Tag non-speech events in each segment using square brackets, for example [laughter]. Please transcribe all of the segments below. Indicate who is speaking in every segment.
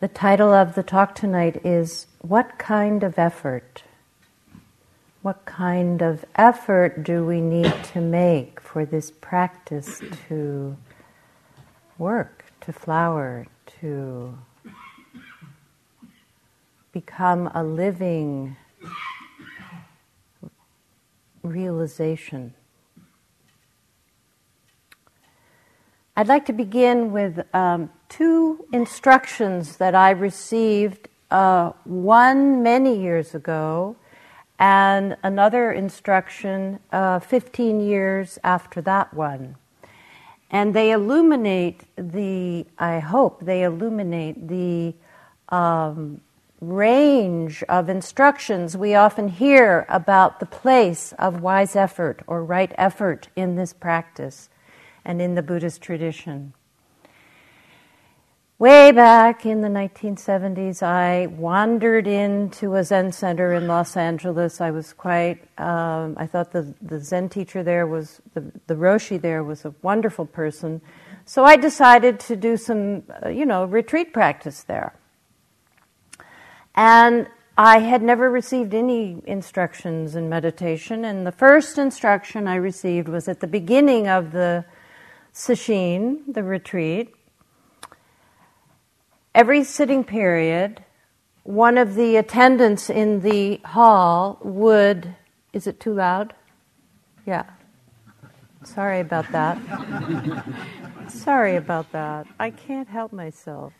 Speaker 1: The title of the talk tonight is What Kind of Effort? What kind of effort do we need to make for this practice to work, to flower, to become a living realization? I'd like to begin with um, two instructions that I received uh, one many years ago and another instruction uh, 15 years after that one. And they illuminate the, I hope, they illuminate the um, range of instructions we often hear about the place of wise effort or right effort in this practice and in the Buddhist tradition. Way back in the 1970s, I wandered into a Zen center in Los Angeles. I was quite, um, I thought the, the Zen teacher there was, the, the Roshi there was a wonderful person. So I decided to do some, uh, you know, retreat practice there. And I had never received any instructions in meditation, and the first instruction I received was at the beginning of the sesshin, the retreat, every sitting period, one of the attendants in the hall would. Is it too loud? Yeah. Sorry about that. [laughs] Sorry about that. I can't help myself.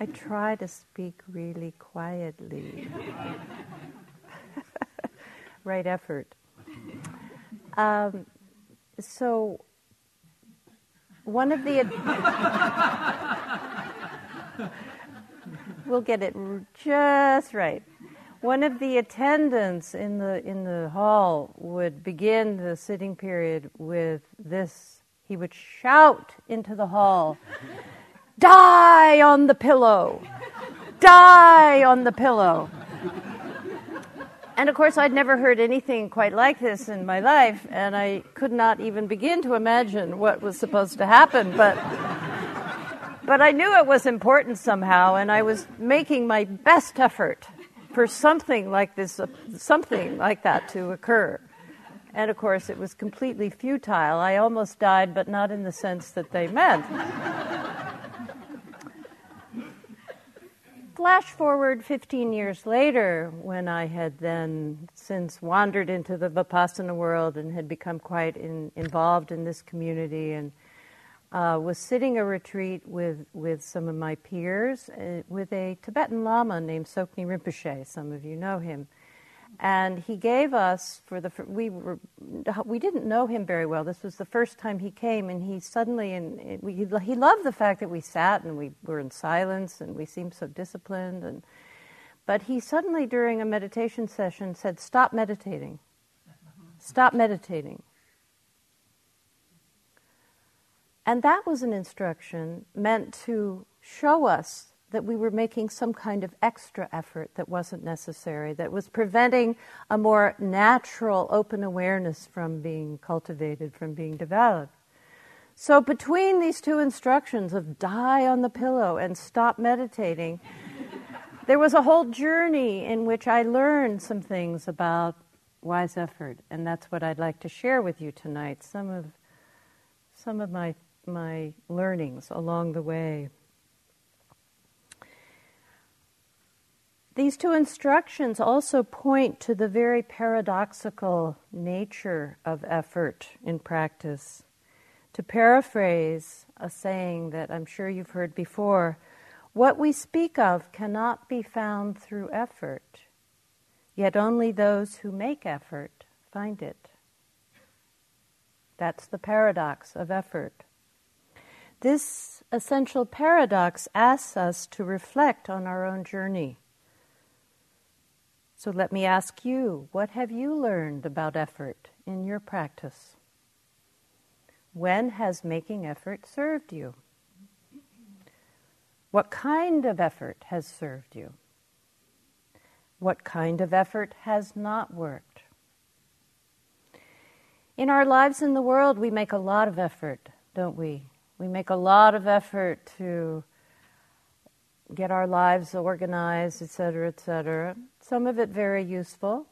Speaker 1: I try to speak really quietly. [laughs] right effort. Um, so one of the we'll get it just right. One of the attendants in the in the hall would begin the sitting period with this. He would shout into the hall, "Die on the pillow! Die on the pillow!" And of course, I'd never heard anything quite like this in my life, and I could not even begin to imagine what was supposed to happen. But, but I knew it was important somehow, and I was making my best effort for something like this, something like that to occur. And of course, it was completely futile. I almost died, but not in the sense that they meant. Flash forward 15 years later, when I had then since wandered into the Vipassana world and had become quite in, involved in this community and uh, was sitting a retreat with, with some of my peers uh, with a Tibetan Lama named Tsoknyi Rinpoche. Some of you know him and he gave us for the we were we didn't know him very well. This was the first time he came, and he suddenly and we, he loved the fact that we sat and we were in silence and we seemed so disciplined. And but he suddenly during a meditation session said, "Stop meditating. Stop meditating." And that was an instruction meant to show us that we were making some kind of extra effort that wasn't necessary, that was preventing a more natural open awareness from being cultivated, from being developed. So, between these two instructions of die on the pillow and stop meditating, [laughs] there was a whole journey in which I learned some things about wise effort, and that's what I'd like to share with you tonight. Some of some of my my learnings along the way. These two instructions also point to the very paradoxical nature of effort in practice. To paraphrase a saying that I'm sure you've heard before, what we speak of cannot be found through effort, yet only those who make effort find it. That's the paradox of effort. This essential paradox asks us to reflect on our own journey so let me ask you what have you learned about effort in your practice? When has making effort served you? What kind of effort has served you? What kind of effort has not worked? In our lives in the world, we make a lot of effort, don't we? We make a lot of effort to get our lives organized, etc., etc. Some of it very useful.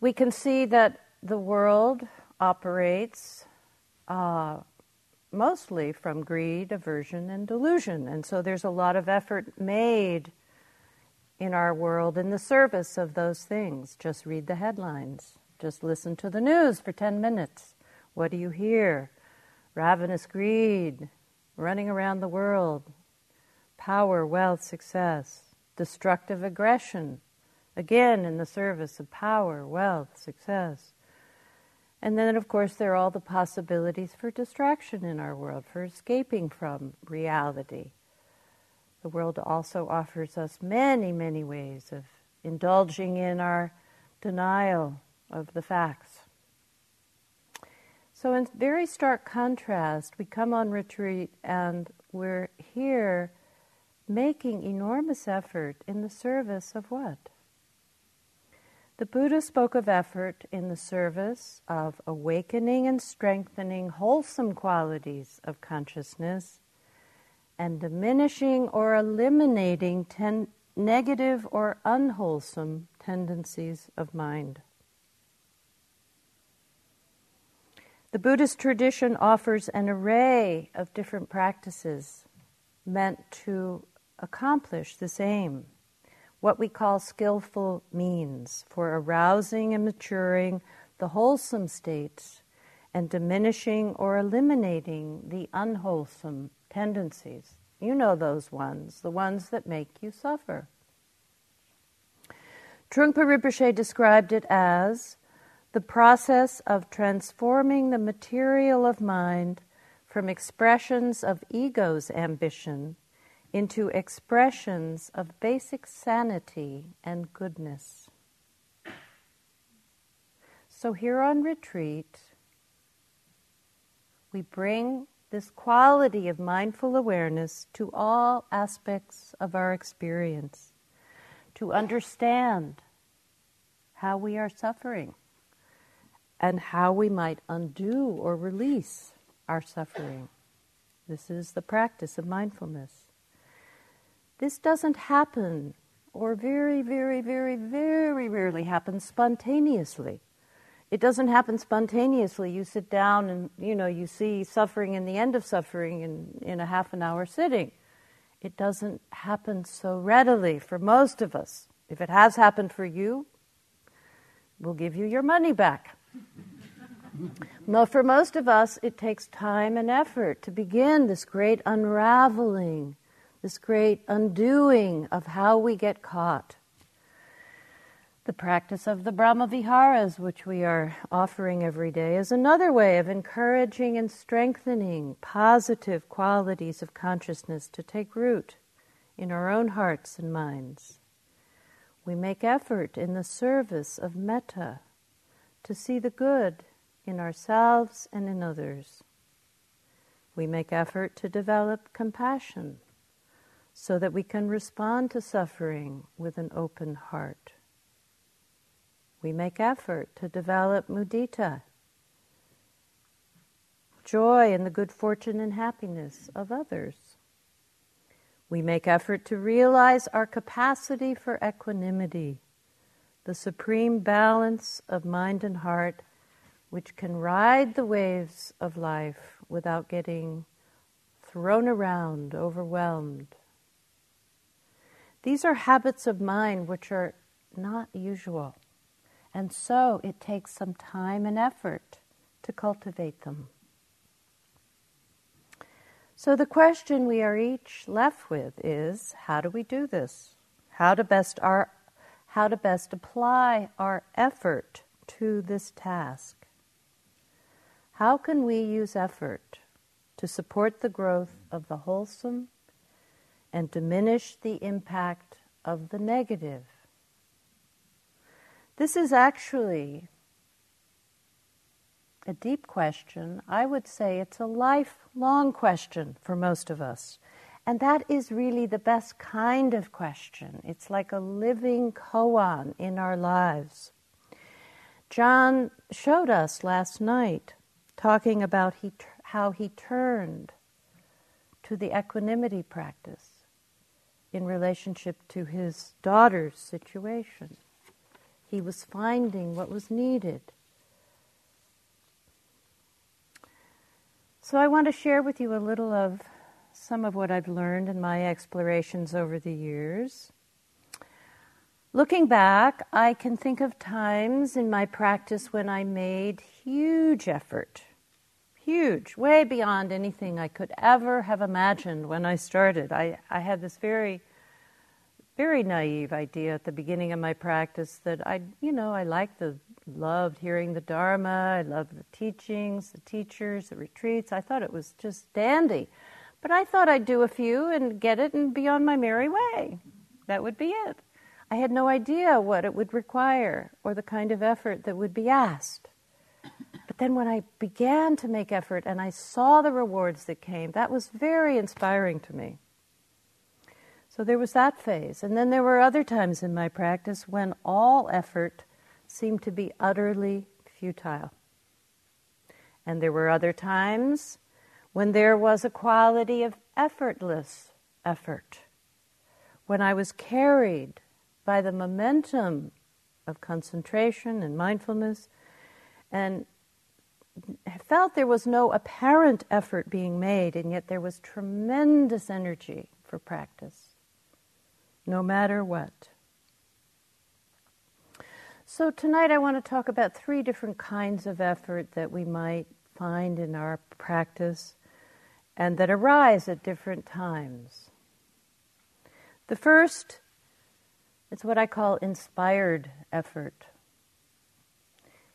Speaker 1: We can see that the world operates uh, mostly from greed, aversion, and delusion. And so there's a lot of effort made in our world in the service of those things. Just read the headlines, just listen to the news for 10 minutes. What do you hear? Ravenous greed, running around the world, power, wealth, success, destructive aggression, again in the service of power, wealth, success and then, of course, there are all the possibilities for distraction in our world, for escaping from reality. The world also offers us many, many ways of indulging in our denial of the facts. So, in very stark contrast, we come on retreat and we're here making enormous effort in the service of what? The Buddha spoke of effort in the service of awakening and strengthening wholesome qualities of consciousness and diminishing or eliminating ten- negative or unwholesome tendencies of mind. The Buddhist tradition offers an array of different practices meant to accomplish this aim what we call skillful means for arousing and maturing the wholesome states and diminishing or eliminating the unwholesome tendencies. You know those ones, the ones that make you suffer. Trungpa Rinpoche described it as the process of transforming the material of mind from expressions of ego's ambition into expressions of basic sanity and goodness. So, here on retreat, we bring this quality of mindful awareness to all aspects of our experience, to understand how we are suffering and how we might undo or release our suffering. This is the practice of mindfulness. This doesn't happen, or very, very, very, very rarely happens spontaneously. It doesn't happen spontaneously. You sit down and you know you see suffering and the end of suffering in, in a half an hour sitting. It doesn't happen so readily for most of us. If it has happened for you, we'll give you your money back. [laughs] For most of us, it takes time and effort to begin this great unraveling this great undoing of how we get caught. The practice of the Brahma Viharas, which we are offering every day, is another way of encouraging and strengthening positive qualities of consciousness to take root in our own hearts and minds. We make effort in the service of metta to see the good in ourselves and in others. We make effort to develop compassion so that we can respond to suffering with an open heart. We make effort to develop mudita, joy in the good fortune and happiness of others. We make effort to realize our capacity for equanimity, the supreme balance of mind and heart, which can ride the waves of life without getting thrown around, overwhelmed, these are habits of mind which are not usual. And so it takes some time and effort to cultivate them. So the question we are each left with is how do we do this? How to best our how to best apply our effort to this task? How can we use effort to support the growth of the wholesome and diminish the impact of the negative. This is actually a deep question. I would say it's a lifelong question for most of us. And that is really the best kind of question. It's like a living koan in our lives. John showed us last night, talking about he, how he turned to the equanimity practice in relationship to his daughter's situation. He was finding what was needed. So, I want to share with you a little of some of what I've learned in my explorations over the years. Looking back, I can think of times in my practice when I made huge effort, huge, way beyond anything I could ever have imagined when I started. I, I had this very, very naive idea at the beginning of my practice that I, you know, I liked the, loved hearing the Dharma, I loved the teachings, the teachers, the retreats. I thought it was just dandy. But I thought I'd do a few and get it and be on my merry way. That would be it. I had no idea what it would require or the kind of effort that would be asked. Then when I began to make effort and I saw the rewards that came, that was very inspiring to me. So there was that phase. And then there were other times in my practice when all effort seemed to be utterly futile. And there were other times when there was a quality of effortless effort, when I was carried by the momentum of concentration and mindfulness, and felt there was no apparent effort being made, and yet there was tremendous energy for practice, no matter what. So, tonight I want to talk about three different kinds of effort that we might find in our practice and that arise at different times. The first is what I call inspired effort.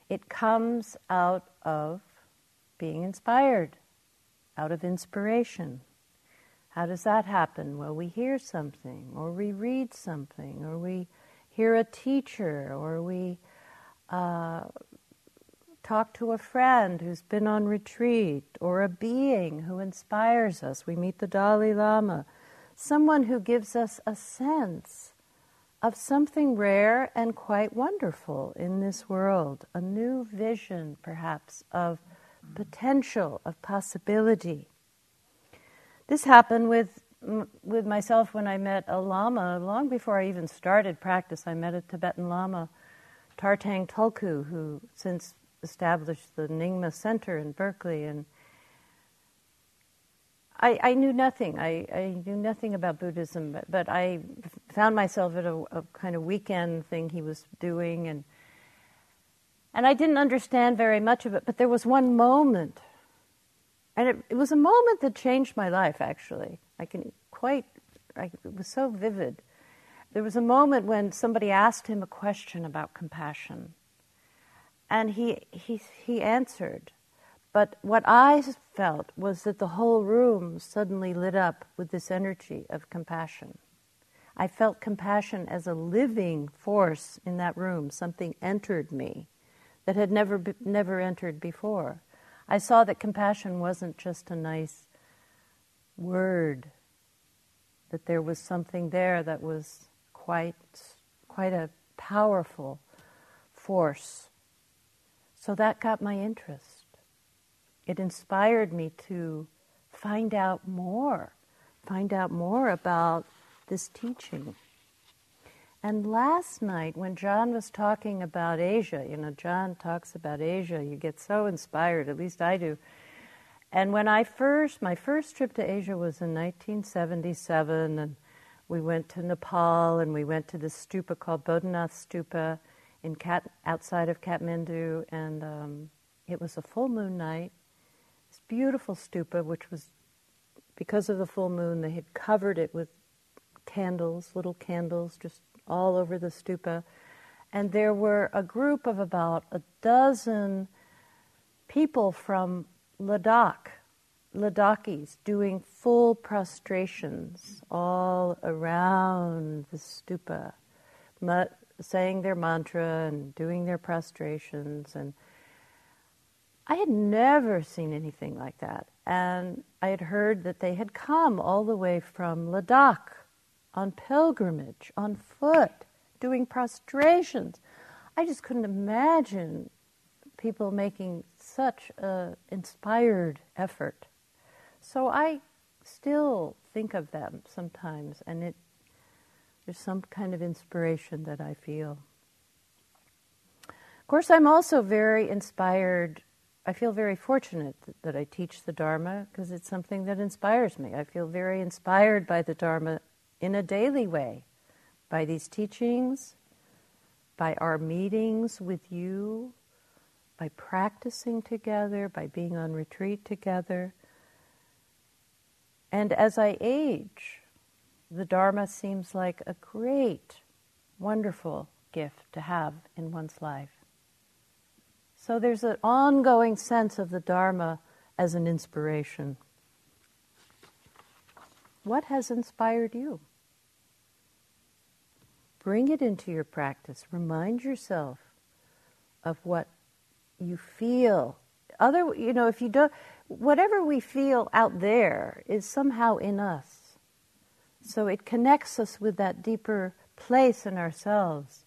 Speaker 1: It comes out of being inspired, out of inspiration. How does that happen? Well, we hear something, or we read something, or we hear a teacher, or we uh, talk to a friend who's been on retreat, or a being who inspires us. We meet the Dalai Lama, someone who gives us a sense of something rare and quite wonderful in this world, a new vision, perhaps, of potential, of possibility. This happened with, with myself when I met a Lama long before I even started practice. I met a Tibetan Lama, Tarthang Tulku, who since established the Nyingma Center in Berkeley. And I, I knew nothing. I, I, knew nothing about Buddhism, but, but I found myself at a, a, kind of weekend thing he was doing, and and I didn't understand very much of it. But there was one moment, and it, it was a moment that changed my life. Actually, I can quite. I, it was so vivid. There was a moment when somebody asked him a question about compassion, and he he he answered but what I felt was that the whole room suddenly lit up with this energy of compassion. I felt compassion as a living force in that room. Something entered me that had never, be, never entered before. I saw that compassion wasn't just a nice word, that there was something there that was quite, quite a powerful force. So that got my interest it inspired me to find out more, find out more about this teaching. And last night, when John was talking about Asia, you know, John talks about Asia, you get so inspired, at least I do. And when I first, my first trip to Asia was in 1977, and we went to Nepal and we went to this stupa called Bodhanath Stupa in Kat, outside of Kathmandu, and um, it was a full moon night This beautiful stupa, which was because of the full moon, they had covered it with candles, little candles, just all over the stupa. And there were a group of about a dozen people from Ladakh, Ladakhis, doing full prostrations all around the stupa, saying their mantra and doing their prostrations and I had never seen anything like that. And I had heard that they had come all the way from Ladakh on pilgrimage, on foot, doing prostrations. I just couldn't imagine people making such an inspired effort. So I still think of them sometimes, and it there's some kind of inspiration that I feel. Of course, I'm also very inspired. I feel very fortunate that, that I teach the Dharma because it's something that inspires me. I feel very inspired by the Dharma in a daily way, by these teachings, by our meetings with you, by practicing together, by being on retreat together. And as I age, the Dharma seems like a great, wonderful gift to have in one's life. So there's an ongoing sense of the Dharma as an inspiration. What has inspired you? Bring it into your practice. Remind yourself of what you feel. Other, you know, if you don't, whatever we feel out there is somehow in us. So it connects us with that deeper place in ourselves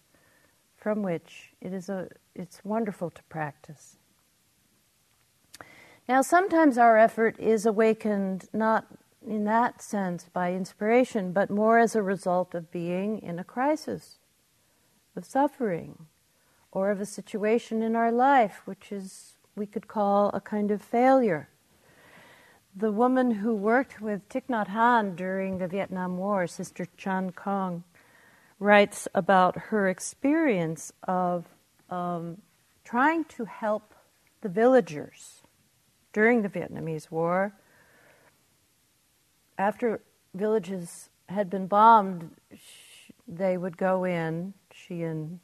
Speaker 1: from which it is a, it's wonderful to practice. Now, sometimes our effort is awakened not in that sense by inspiration, but more as a result of being in a crisis, of suffering, or of a situation in our life which is we could call a kind of failure. The woman who worked with Thich Nhat Hanh during the Vietnam War, Sister Chan Khong, writes about her experience of um, trying to help the villagers during the Vietnamese War. After villages had been bombed, they would go in, she and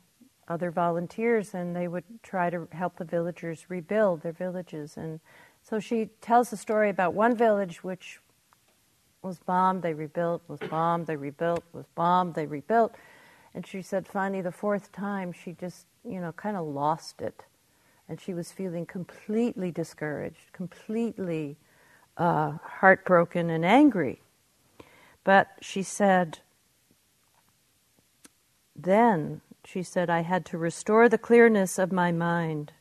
Speaker 1: other volunteers and they would try to help the villagers rebuild their villages. And so she tells the story about one village which was bombed, they rebuilt, was bombed, they rebuilt, was bombed, they rebuilt. And she said finally the fourth time she just, you know, kind of lost it. And she was feeling completely discouraged, completely uh, heartbroken and angry. But she said, then she said, I had to restore the clearness of my mind.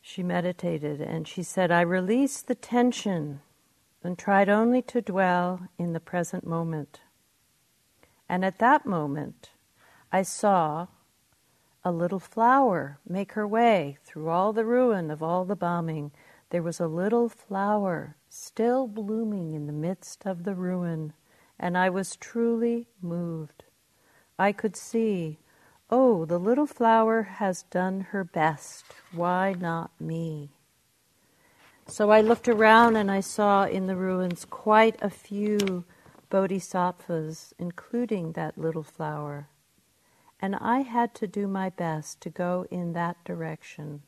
Speaker 1: She meditated and she said, I released the tension and tried only to dwell in the present moment. And at that moment, I saw a little flower make her way through all the ruin of all the bombing. There was a little flower still blooming in the midst of the ruin, and I was truly moved. I could see, oh, the little flower has done her best. Why not me? So I looked around and I saw in the ruins quite a few bodhisattvas, including that little flower. And I had to do my best to go in that direction.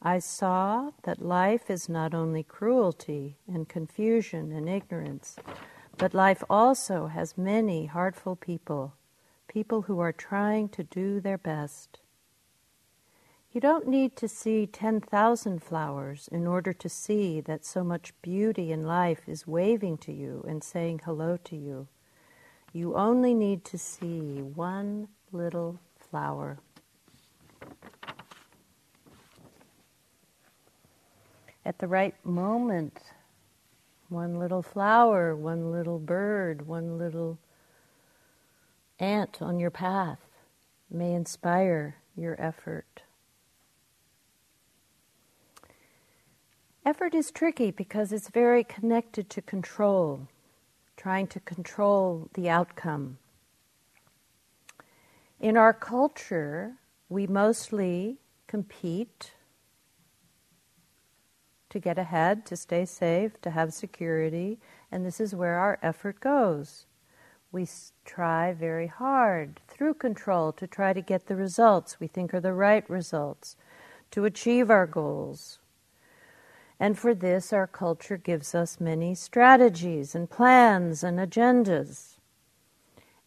Speaker 1: I saw that life is not only cruelty and confusion and ignorance, but life also has many heartful people people who are trying to do their best. You don't need to see 10,000 flowers in order to see that so much beauty in life is waving to you and saying hello to you. You only need to see one little flower. At the right moment, one little flower, one little bird, one little ant on your path may inspire your effort. Effort is tricky because it's very connected to control, trying to control the outcome. In our culture, we mostly compete to get ahead, to stay safe, to have security, and this is where our effort goes we try very hard through control to try to get the results we think are the right results, to achieve our goals. And for this, our culture gives us many strategies and plans and agendas.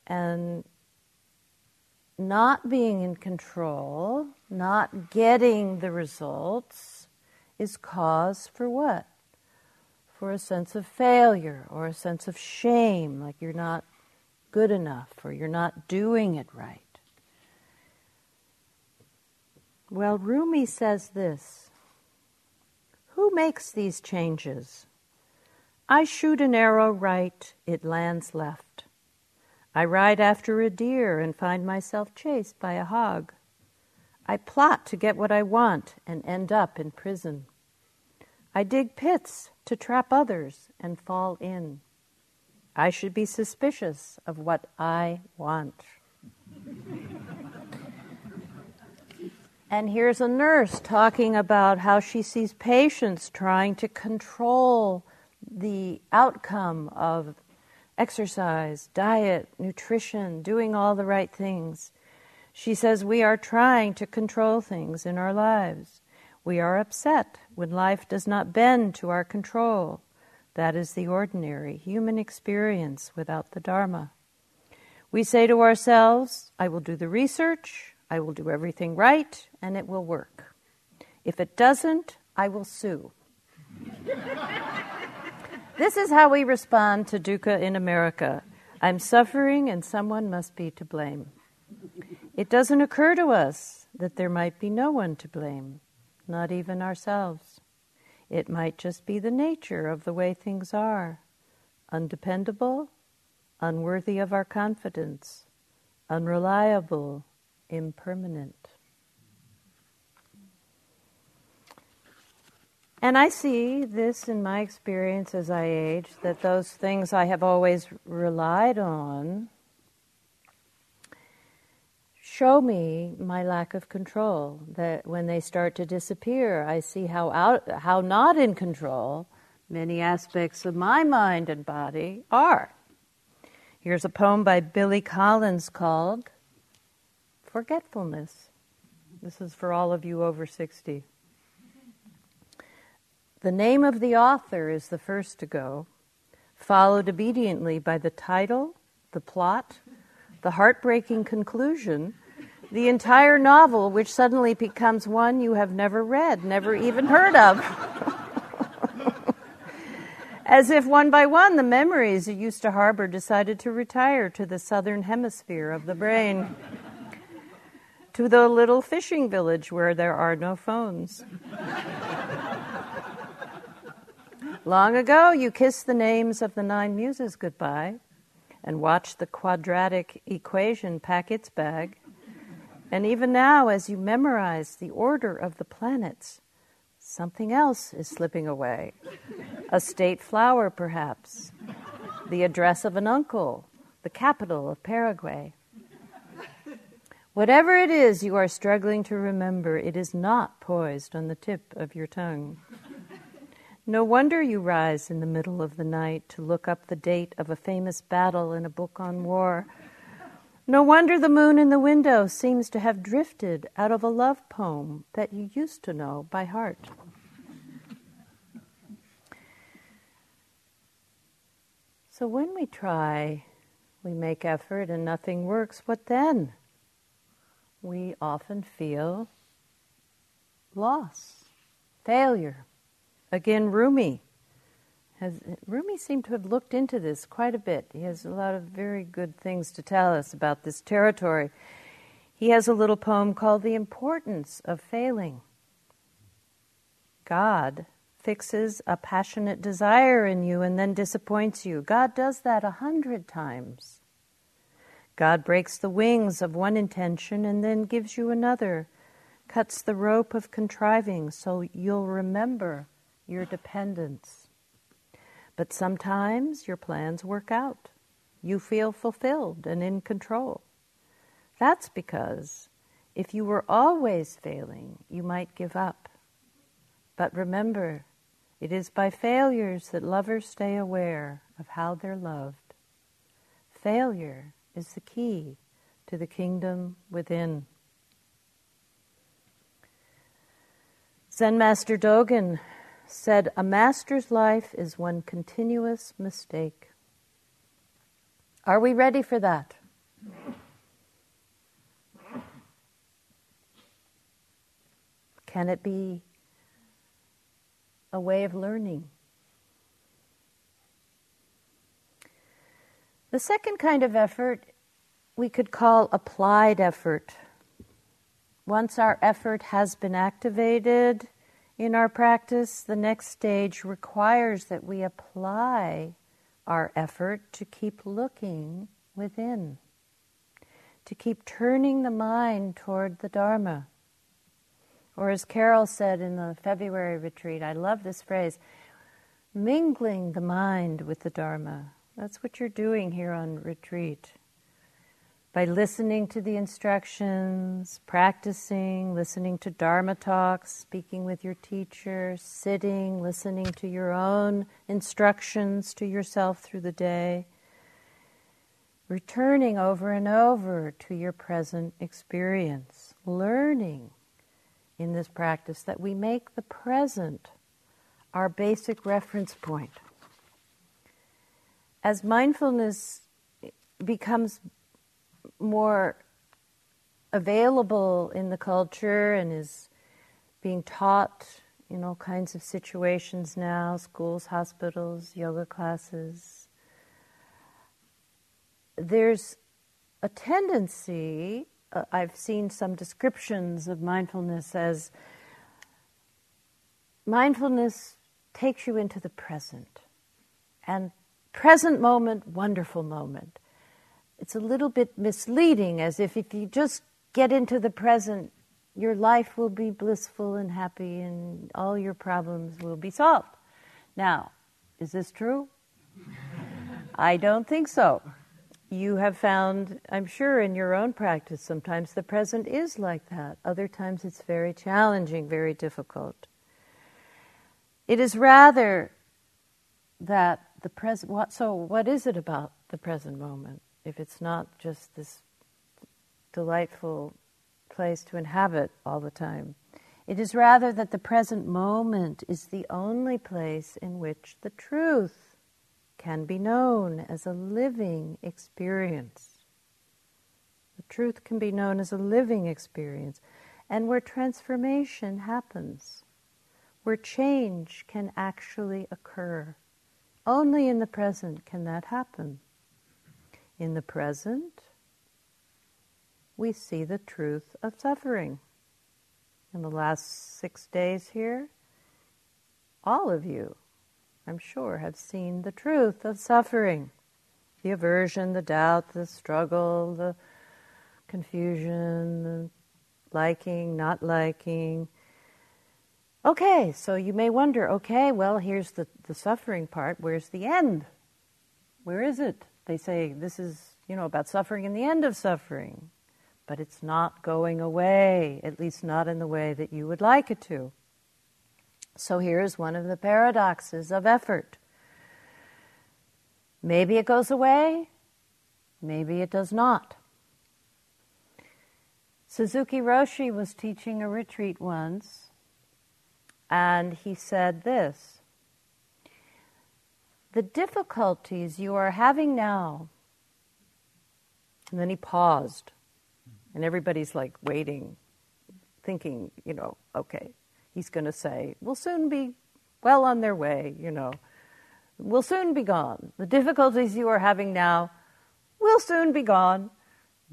Speaker 1: And not being in control, not getting the results, is cause for what? For a sense of failure or a sense of shame, like you're not good enough or you're not doing it right. Well, Rumi says this Who makes these changes? I shoot an arrow right, it lands left. I ride after a deer and find myself chased by a hog. I plot to get what I want and end up in prison. I dig pits to trap others and fall in. I should be suspicious of what I want. and here's a nurse talking about how she sees patients trying to control the outcome of exercise, diet, nutrition, doing all the right things. She says we are trying to control things in our lives. We are upset when life does not bend to our control. That is the ordinary human experience without the Dharma. We say to ourselves, I will do the research, I will do everything right, and it will work. If it doesn't, I will sue. [laughs] this is how we respond to dukkha in America. I'm suffering and someone must be to blame. It doesn't occur to us that there might be no one to blame not even ourselves. It might just be the nature of the way things are undependable, unworthy of our confidence, unreliable, impermanent. And I see this in my experience as I age that those things I have always relied on show me my lack of control. That when they start to disappear, I see how out, how not in control many aspects of my mind and body are. Here's a poem by Billy Collins called Forgetfulness. This is for all of you over 60. The name of the author is the first to go, followed obediently by the title, the plot, the heartbreaking conclusion, the entire novel, which suddenly becomes one you have never read, never even heard of. [laughs] As if one by one the memories you used to harbor decided to retire to the southern hemisphere of the brain, to the little fishing village where there are no phones. Long ago, you kissed the names of the nine muses goodbye and watched the quadratic equation pack its bag and even now, as you memorize the order of the planets, something else is slipping away. A state flower, perhaps, the address of an uncle, the capital of Paraguay. Whatever it is you are struggling to remember, it is not poised on the tip of your tongue. No wonder you rise in the middle of the night to look up the date of a famous battle in a book on war no wonder the moon in the window seems to have drifted out of a love poem that you used to know by heart. So when we try, we make effort and nothing works, what then? We often feel loss, failure. Again, Rumi has Rumi seemed to have looked into this quite a bit. He has a lot of very good things to tell us about this territory. He has a little poem called The Importance of Failing. God fixes a passionate desire in you and then disappoints you. God does that a hundred times. God breaks the wings of one intention and then gives you another, cuts the rope of contriving so you'll remember your dependence. But sometimes your plans work out. You feel fulfilled and in control. That's because if you were always failing, you might give up. But remember, it is by failures that lovers stay aware of how they're loved. Failure is the key to the kingdom within. Zen Master Dogen said, A master's life is one continuous mistake. Are we ready for that? Can it be a way of learning? The second kind of effort we could call applied effort. Once our effort has been activated, in our practice, the next stage requires that we apply our effort to keep looking within, to keep turning the mind toward the Dharma. Or as Carol said in the February retreat, I love this phrase mingling the mind with the Dharma. That's what you're doing here on retreat. By listening to the instructions, practicing, listening to Dharma talks, speaking with your teacher, sitting, listening to your own instructions to yourself through the day, returning over and over to your present experience, learning in this practice that we make the present our basic reference point. As mindfulness becomes more available in the culture and is being taught in all kinds of situations now schools, hospitals, yoga classes. There's a tendency uh, I've seen some descriptions of mindfulness as mindfulness takes you into the present. And present moment, wonderful moment. It's a little bit misleading, as if if you just get into the present, your life will be blissful and happy and all your problems will be solved. Now, is this true? [laughs] I don't think so you have found, I'm sure, in your own practice, sometimes the present is like that. Other times it's very challenging, very difficult. It is rather that the present, so what is it about the present moment if it's not just this delightful place to inhabit all the time? It is rather that the present moment is the only place in which the truth can be known as a living experience. The truth can be known as a living experience, and where transformation happens, where change can actually occur. Only in the present can that happen. In the present, we see the truth of suffering. In the last six days here, all of you I'm sure, have seen the truth of suffering the aversion, the doubt, the struggle, the confusion, the liking, not liking. Okay, so you may wonder okay, well, here's the, the suffering part. Where's the end? Where is it? They say this is, you know, about suffering and the end of suffering. But it's not going away, at least not in the way that you would like it to. So here's one of the paradoxes of effort. Maybe it goes away, maybe it does not. Suzuki Roshi was teaching a retreat once, and he said this The difficulties you are having now, and then he paused, and everybody's like waiting, thinking, you know, okay, he's going to say, we'll soon be well on their way, you know, we'll soon be gone. The difficulties you are having now will soon be gone.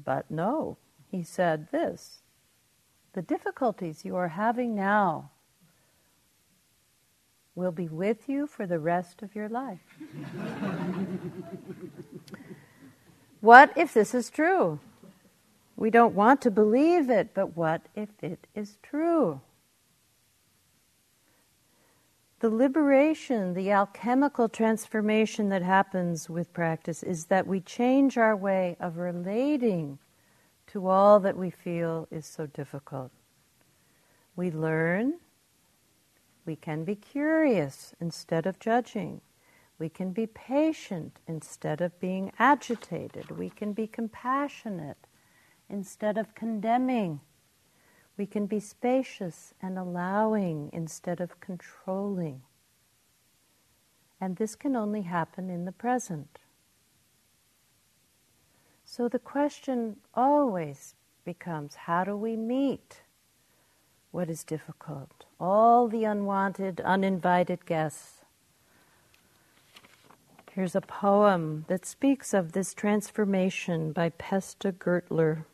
Speaker 1: But no, he said this the difficulties you are having now will be with you for the rest of your life. what if this is true? We don't want to believe it, but what if it is true? the liberation, the alchemical transformation that happens with practice is that we change our way of relating to all that we feel is so difficult. We learn, we can be curious instead of judging. We can be patient instead of being agitated. We can be compassionate instead of condemning. We can be spacious and allowing instead of controlling. And this can only happen in the present. So the question always becomes how do we meet what is difficult? All the unwanted, uninvited guests. Here's a poem that speaks of this transformation by Pesha Gertler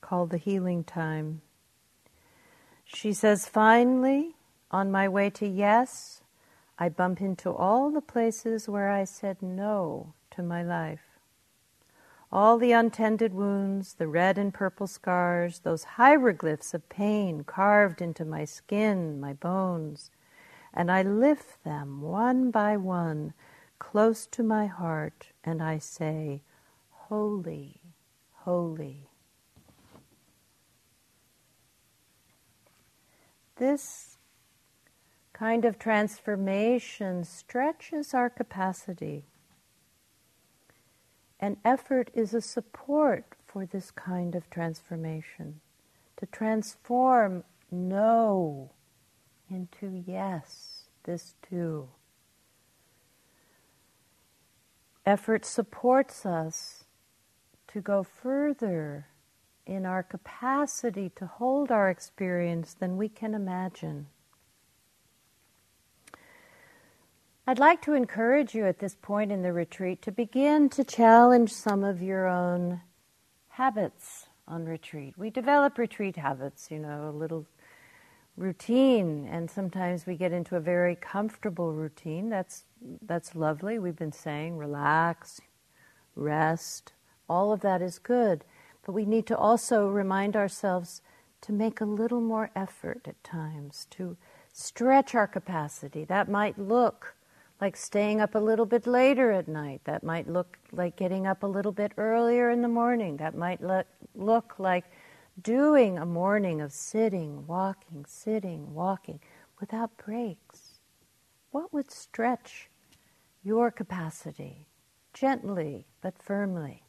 Speaker 1: called The Healing Time. She says, finally, On my way to yes, I bump into all the places where I said no to my life. All the untended wounds, the red and purple scars, those hieroglyphs of pain carved into my skin, my bones, and I lift them one by one close to my heart and I say, Holy, holy. This kind of transformation stretches our capacity. And effort is a support for this kind of transformation. To transform no into yes, this too. Effort supports us to go further in our capacity to hold our experience than we can imagine. I'd like to encourage you at this point in the retreat to begin to challenge some of your own habits on retreat. We develop retreat habits, you know, a little routine and sometimes we get into a very comfortable routine. That's that's lovely. We've been saying relax, rest, all of that is good. But we need to also remind ourselves to make a little more effort at times to stretch our capacity. That might look like staying up a little bit later at night. That might look like getting up a little bit earlier in the morning. That might look, like doing a morning of sitting, walking, sitting, walking without breaks. What would stretch your capacity gently but firmly?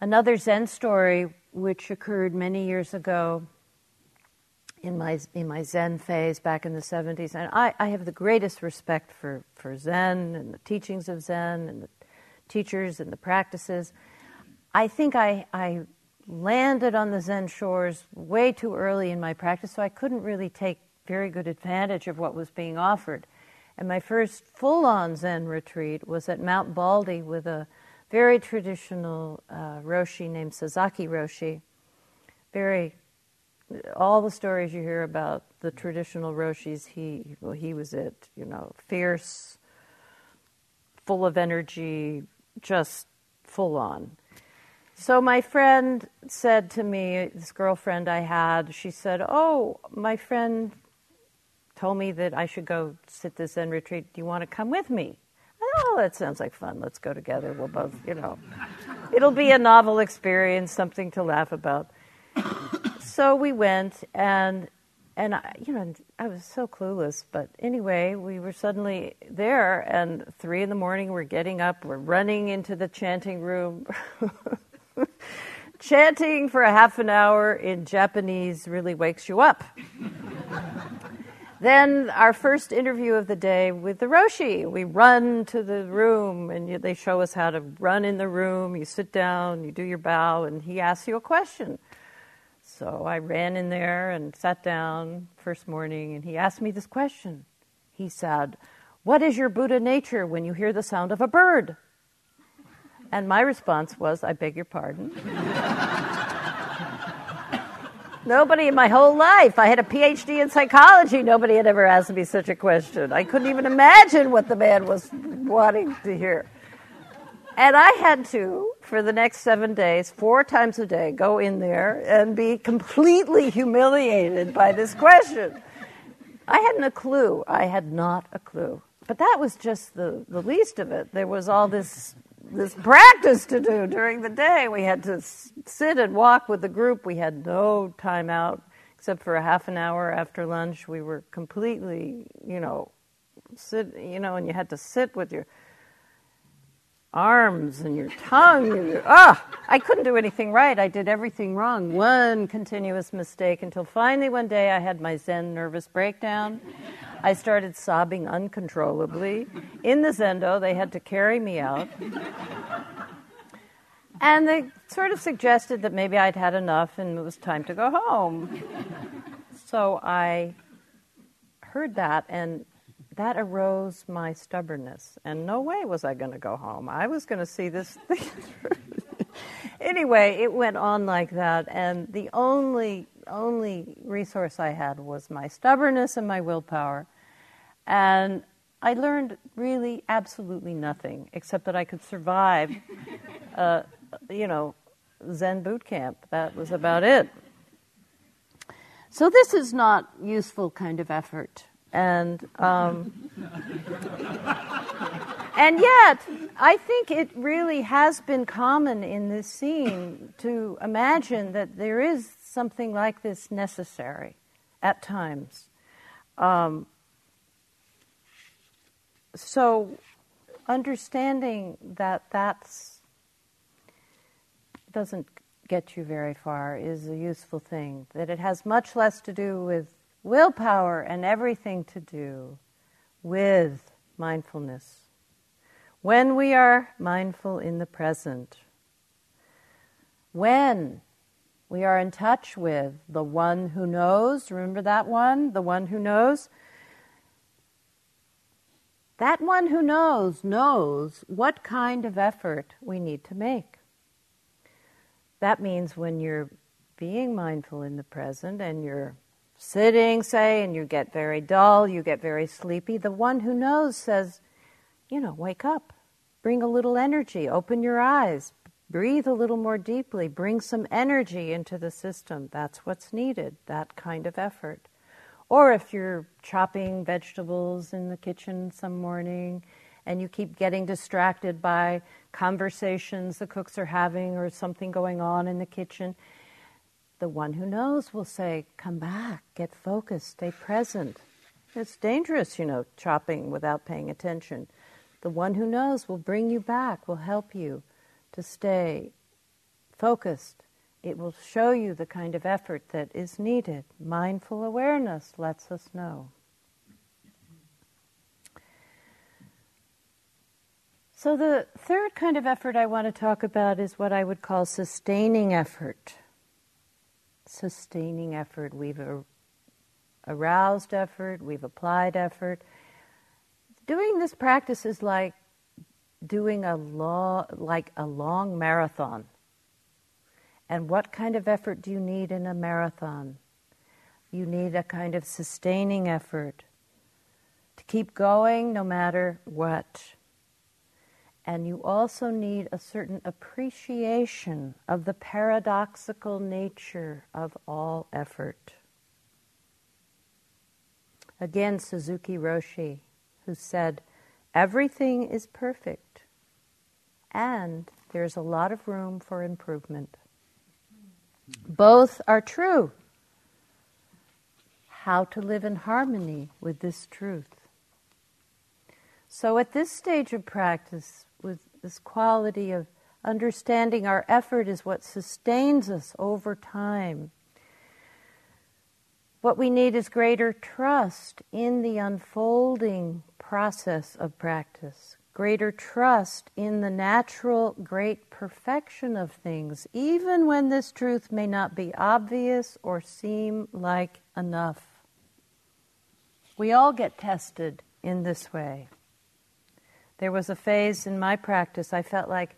Speaker 1: Another Zen story, which occurred many years ago, in my in my Zen phase back in the 70s, and I, I have the greatest respect for, for Zen and the teachings of Zen and the teachers and the practices. I think I, I landed on the Zen shores way too early in my practice, so I couldn't really take very good advantage of what was being offered. And my first full on Zen retreat was at Mount Baldy with a very traditional uh, Roshi named Sasaki Roshi. Very all the stories you hear about the traditional roshis, he well, he was it. You know, fierce, full of energy, just full on. So my friend said to me, this girlfriend I had, she said, "Oh, my friend told me that I should go sit this Zen retreat. Do you want to come with me?" Oh, that sounds like fun. Let's go together. We'll both, you know, it'll be a novel experience, something to laugh about so we went, and and I, you know, I was so clueless. But anyway, we were suddenly there, and three in the morning, we're getting up, we're running into the chanting room. [laughs] chanting for a half an hour in Japanese really wakes you up. then our first interview of the day with the Roshi. We run to the room and they show us how to run in the room. You sit down, you do your bow, and he asks you a question. So I ran in there and sat down first morning, and he asked me this question. He said, What is your Buddha nature when you hear the sound of a bird? And my response was, I beg your pardon. [laughs] nobody in my whole life, I had a PhD in psychology, nobody had ever asked me such a question. I couldn't even imagine what the man was wanting to hear. And I had to, for the next seven days, four times a day, go in there and be completely humiliated by this question. I hadn't a clue. I had not a clue. But that was just the, the least of it. There was all this, this practice to do during the day. We had to sit and walk with the group. We had no time out except for a half an hour after lunch. We were completely, you know, sit, you know, and you had to sit with your arms and your tongue. Ah, oh, I couldn't do anything right. I did everything wrong. One continuous mistake until finally one day I had my Zen nervous breakdown. I started sobbing uncontrollably. In the Zendo, they had to carry me out. And they sort of suggested that maybe I'd had enough and it was time to go home. So I heard that and that arose my stubbornness. And no way was I going to go home. I was going to see this [laughs] thing. anyway, it went on like that. And the only only resource I had was my stubbornness and my willpower. And I learned really absolutely nothing except that I could survive, [laughs] uh, you know, Zen boot camp. That was about it. So this is not useful kind of effort, and um, and yet I think it really has been common in this scene to imagine that there is something like this necessary at times. Um, so understanding that that's doesn't get you very far is a useful thing. That it has much less to do with willpower and everything to do with mindfulness. When we are mindful in the present, when we are in touch with the one who knows, remember that one? The one who knows? That one who knows knows what kind of effort we need to make. That means when you're being mindful in the present and you're sitting, say, and you get very dull, you get very sleepy, the one who knows says, you know, wake up, bring a little energy, open your eyes, breathe a little more deeply, bring some energy into the system. That's what's needed, that kind of effort. Or if you're chopping vegetables in the kitchen some morning and you keep getting distracted by conversations the cooks are having or something going on in the kitchen, the one who knows will say, Come back, get focused, stay present. It's dangerous, you know, chopping without paying attention. The one who knows will bring you back, will help you to stay focused it will show you the kind of effort that is needed. Mindful awareness lets us know. So, the third kind of effort I want to talk about is what I would call sustaining effort. Sustaining effort. We've aroused effort, we've applied effort. Doing this practice is like doing a long, like a long marathon. And what kind of effort do you need in a marathon? You need a kind of sustaining effort to keep going no matter what. And you also need a certain appreciation of the paradoxical nature of all effort. Again, Suzuki Roshi, who said, Everything is perfect, and there's a lot of room for improvement. Both are true. How to live in harmony with this truth. So, at this stage of practice, this quality of understanding our effort is what sustains us over time. What we need is greater trust in the unfolding process of practice, greater trust in the natural great perfection of things, even when this truth may not be obvious or seem like enough. We all get tested in this way. There was a phase in my practice, I felt like,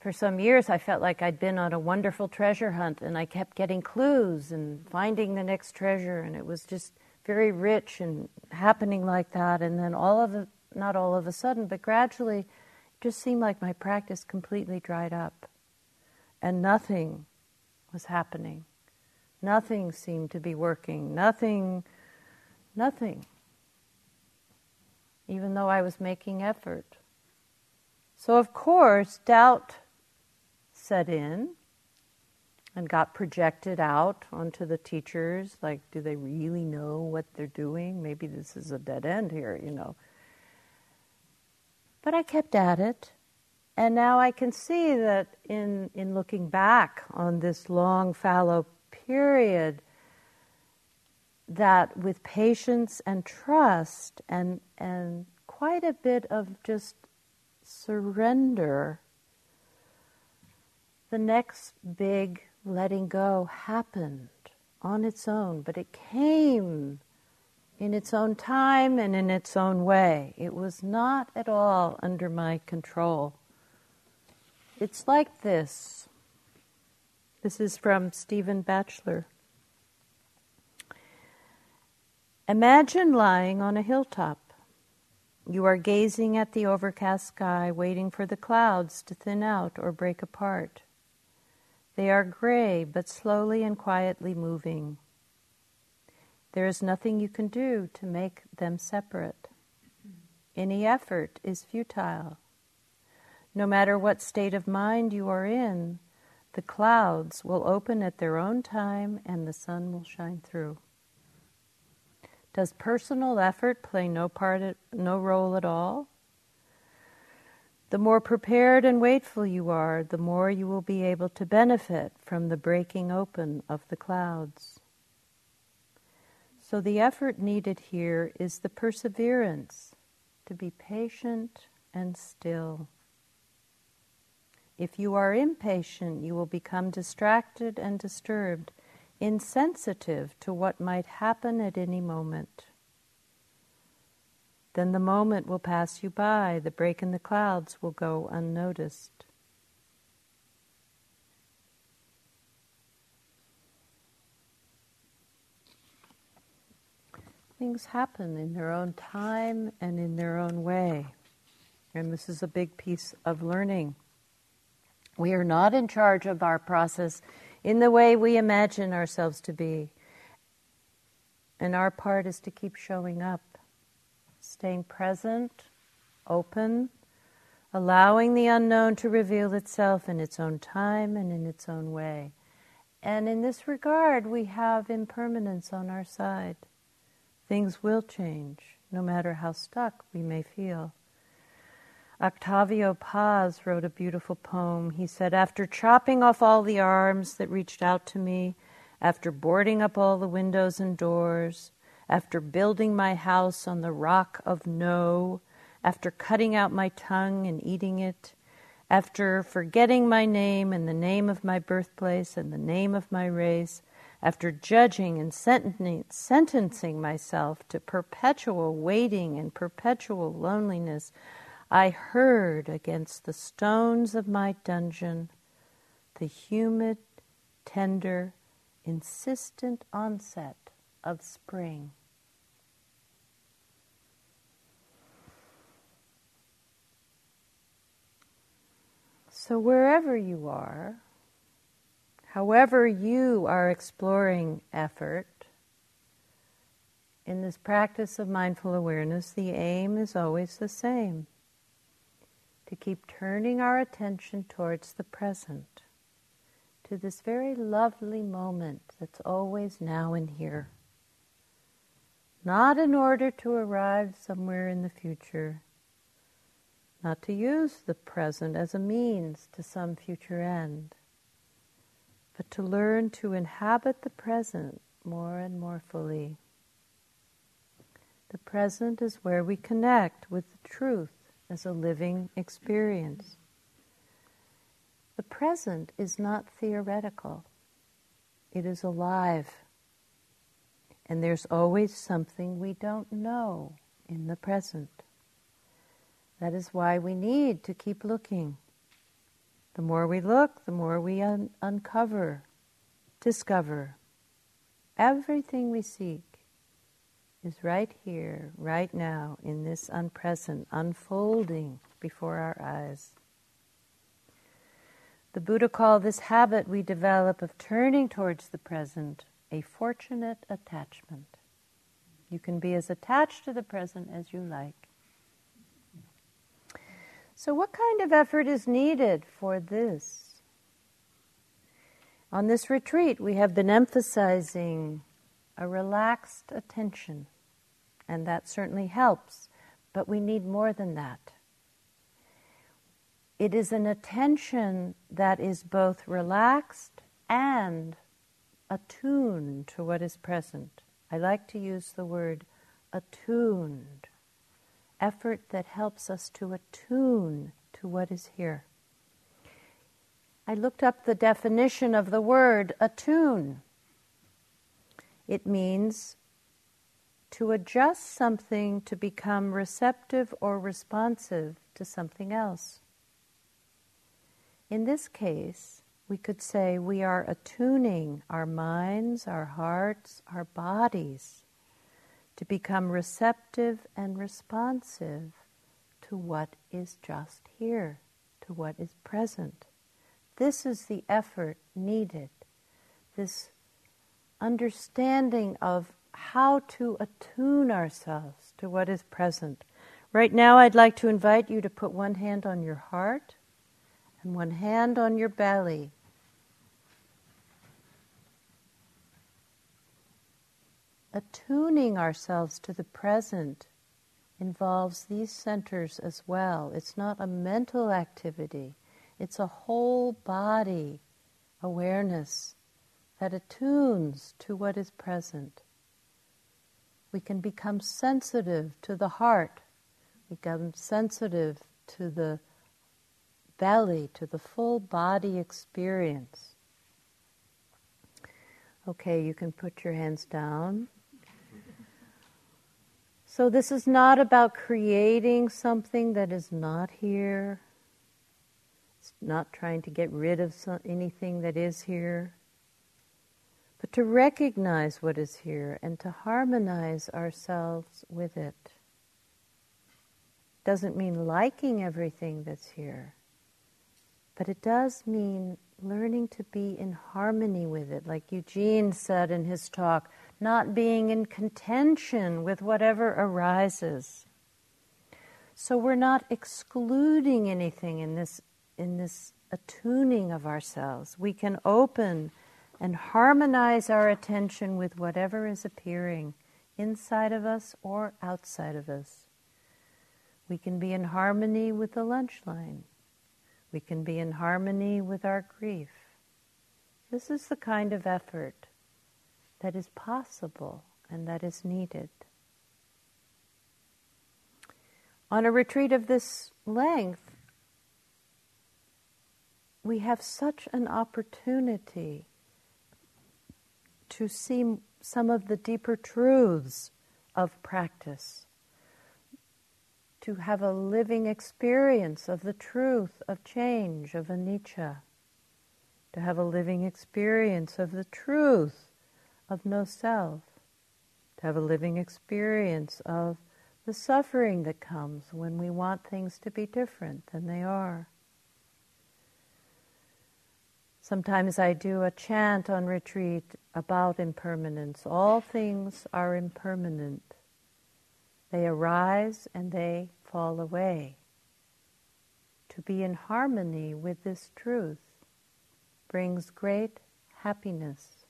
Speaker 1: for some years, I felt like I'd been on a wonderful treasure hunt and I kept getting clues and finding the next treasure, and it was just very rich and happening like that. And then all of it not all of a sudden, but gradually, it just seemed like my practice completely dried up. And nothing was happening. Nothing seemed to be working. Nothing, nothing. Even though I was making effort. So, of course, doubt set in and got projected out onto the teachers like, do they really know what they're doing? Maybe this is a dead end here, you know. But I kept at it. And now I can see that in, in looking back on this long fallow period, that with patience and trust and, and quite a bit of just surrender, the next big letting go happened on its own, but it came in its own time and in its own way. It was not at all under my control. It's like this. This is from Stephen Batchelor. Imagine lying on a hilltop. You are gazing at the overcast sky, waiting for the clouds to thin out or break apart. They are gray, but slowly and quietly moving. There is nothing you can do to make them separate. Any effort is futile. No matter what state of mind you are in, the clouds will open at their own time and the sun will shine through. Does personal effort play no part, no role at all? The more prepared and waitful you are, the more you will be able to benefit from the breaking open of the clouds. So, the effort needed here is the perseverance to be patient and still. If you are impatient, you will become distracted and disturbed, insensitive to what might happen at any moment. Then the moment will pass you by, the break in the clouds will go unnoticed. Things happen in their own time and in their own way. And this is a big piece of learning. We are not in charge of our process in the way we imagine ourselves to be. And our part is to keep showing up, staying present, open, allowing the unknown to reveal itself in its own time and in its own way. And in this regard, we have impermanence on our side. Things will change, no matter how stuck we may feel. Octavio Paz wrote a beautiful poem. He said, After chopping off all the arms that reached out to me, after boarding up all the windows and doors, after building my house on the rock of no, after cutting out my tongue and eating it, after forgetting my name and the name of my birthplace and the name of my race, after judging and sentencing myself to perpetual waiting and perpetual loneliness, I heard against the stones of my dungeon the humid, tender, insistent onset of spring. So, wherever you are, However, you are exploring effort, in this practice of mindful awareness, the aim is always the same to keep turning our attention towards the present, to this very lovely moment that's always now and here. Not in order to arrive somewhere in the future, not to use the present as a means to some future end but to learn to inhabit the present more and more fully. The present is where we connect with the truth as a living experience. The present is not theoretical, it is alive. And there's always something we don't know in the present. That is why we need to keep looking the more we look, the more we un- uncover, discover. Everything we seek is right here, right now, in this unpresent, unfolding before our eyes. The Buddha called this habit we develop of turning towards the present a fortunate attachment. You can be as attached to the present as you like. So, what kind of effort is needed for this? On this retreat, we have been emphasizing a relaxed attention, and that certainly helps, but we need more than that. It is an attention that is both relaxed and attuned to what is present. I like to use the word attuned effort that helps us to attune to what is here. I looked up the definition of the word attune. It means to adjust something to become receptive or responsive to something else. In this case, we could say we are attuning our minds, our hearts, our bodies to become receptive and responsive to what is just here, to what is present. This is the effort needed, this understanding of how to attune ourselves to what is present. Right now, I'd like to invite you to put one hand on your heart and one hand on your belly. Attuning ourselves to the present involves these centers as well. It's not a mental activity, it's a whole body awareness that attunes to what is present. We can become sensitive to the heart, become sensitive to the belly, to the full body experience. Okay, you can put your hands down. So, this is not about creating something that is not here. It's not trying to get rid of some, anything that is here. But to recognize what is here and to harmonize ourselves with it. Doesn't mean liking everything that's here, but it does mean learning to be in harmony with it, like Eugene said in his talk not being in contention with whatever arises. So we're not excluding anything in this in this attuning of ourselves. We can open and harmonize our attention with whatever is appearing inside of us or outside of us. We can be in harmony with the lunch line. We can be in harmony with our grief. This is the kind of effort that is possible and that is needed. On a retreat of this length, we have such an opportunity to see some of the deeper truths of practice, to have a living experience of the truth of change, of anicca, to have a living experience of the truth of no self, to have a living experience of the suffering that comes when we want things to be different than they are. Sometimes I do a chant on retreat about impermanence. All things are impermanent. They arise and they fall away. To be in harmony with this truth brings great happiness.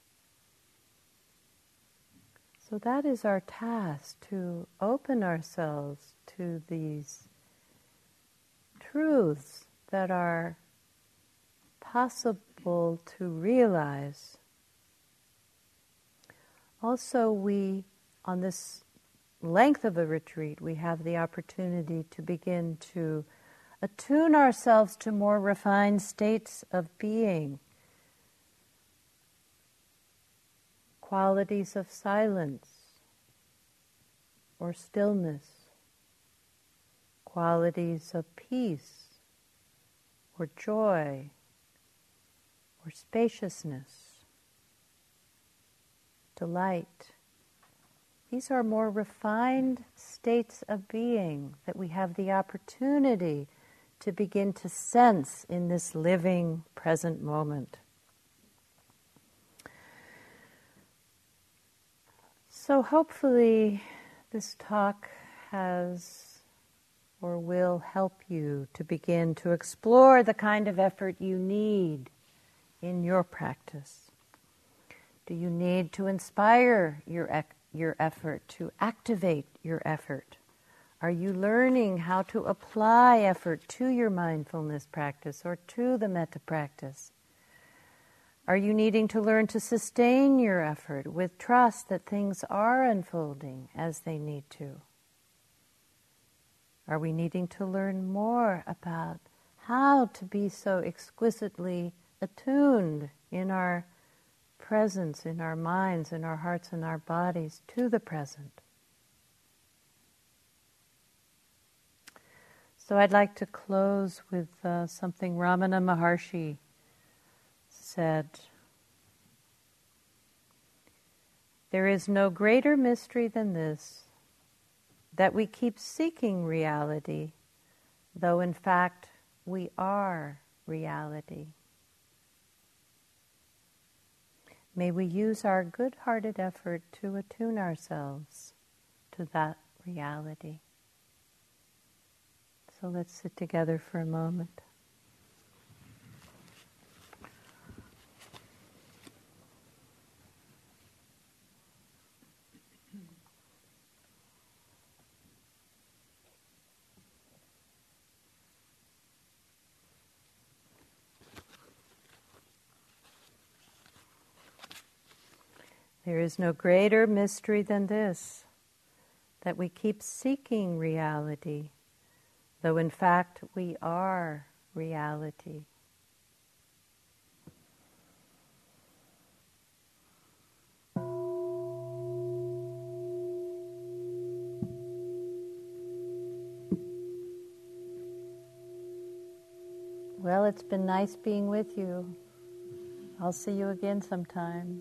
Speaker 1: So that is our task to open ourselves to these truths that are possible to realize. Also, we, on this length of a retreat, we have the opportunity to begin to attune ourselves to more refined states of being. Qualities of silence or stillness, qualities of peace or joy or spaciousness, delight. These are more refined states of being that we have the opportunity to begin to sense in this living present moment. So, hopefully, this talk has or will help you to begin to explore the kind of effort you need in your practice. Do you need to inspire your, your effort, to activate your effort? Are you learning how to apply effort to your mindfulness practice or to the metta practice? Are you needing to learn to sustain your effort with trust that things are unfolding as they need to? Are we needing to learn more about how to be so exquisitely attuned in our presence, in our minds, in our hearts, and our bodies to the present? So I'd like to close with uh, something Ramana Maharshi said There is no greater mystery than this that we keep seeking reality, though in fact we are reality. May we use our good hearted effort to attune ourselves to that reality. So let's sit together for a moment. There is no greater mystery than this that we keep seeking reality, though in fact we are reality. Well, it's been nice being with you. I'll see you again sometime.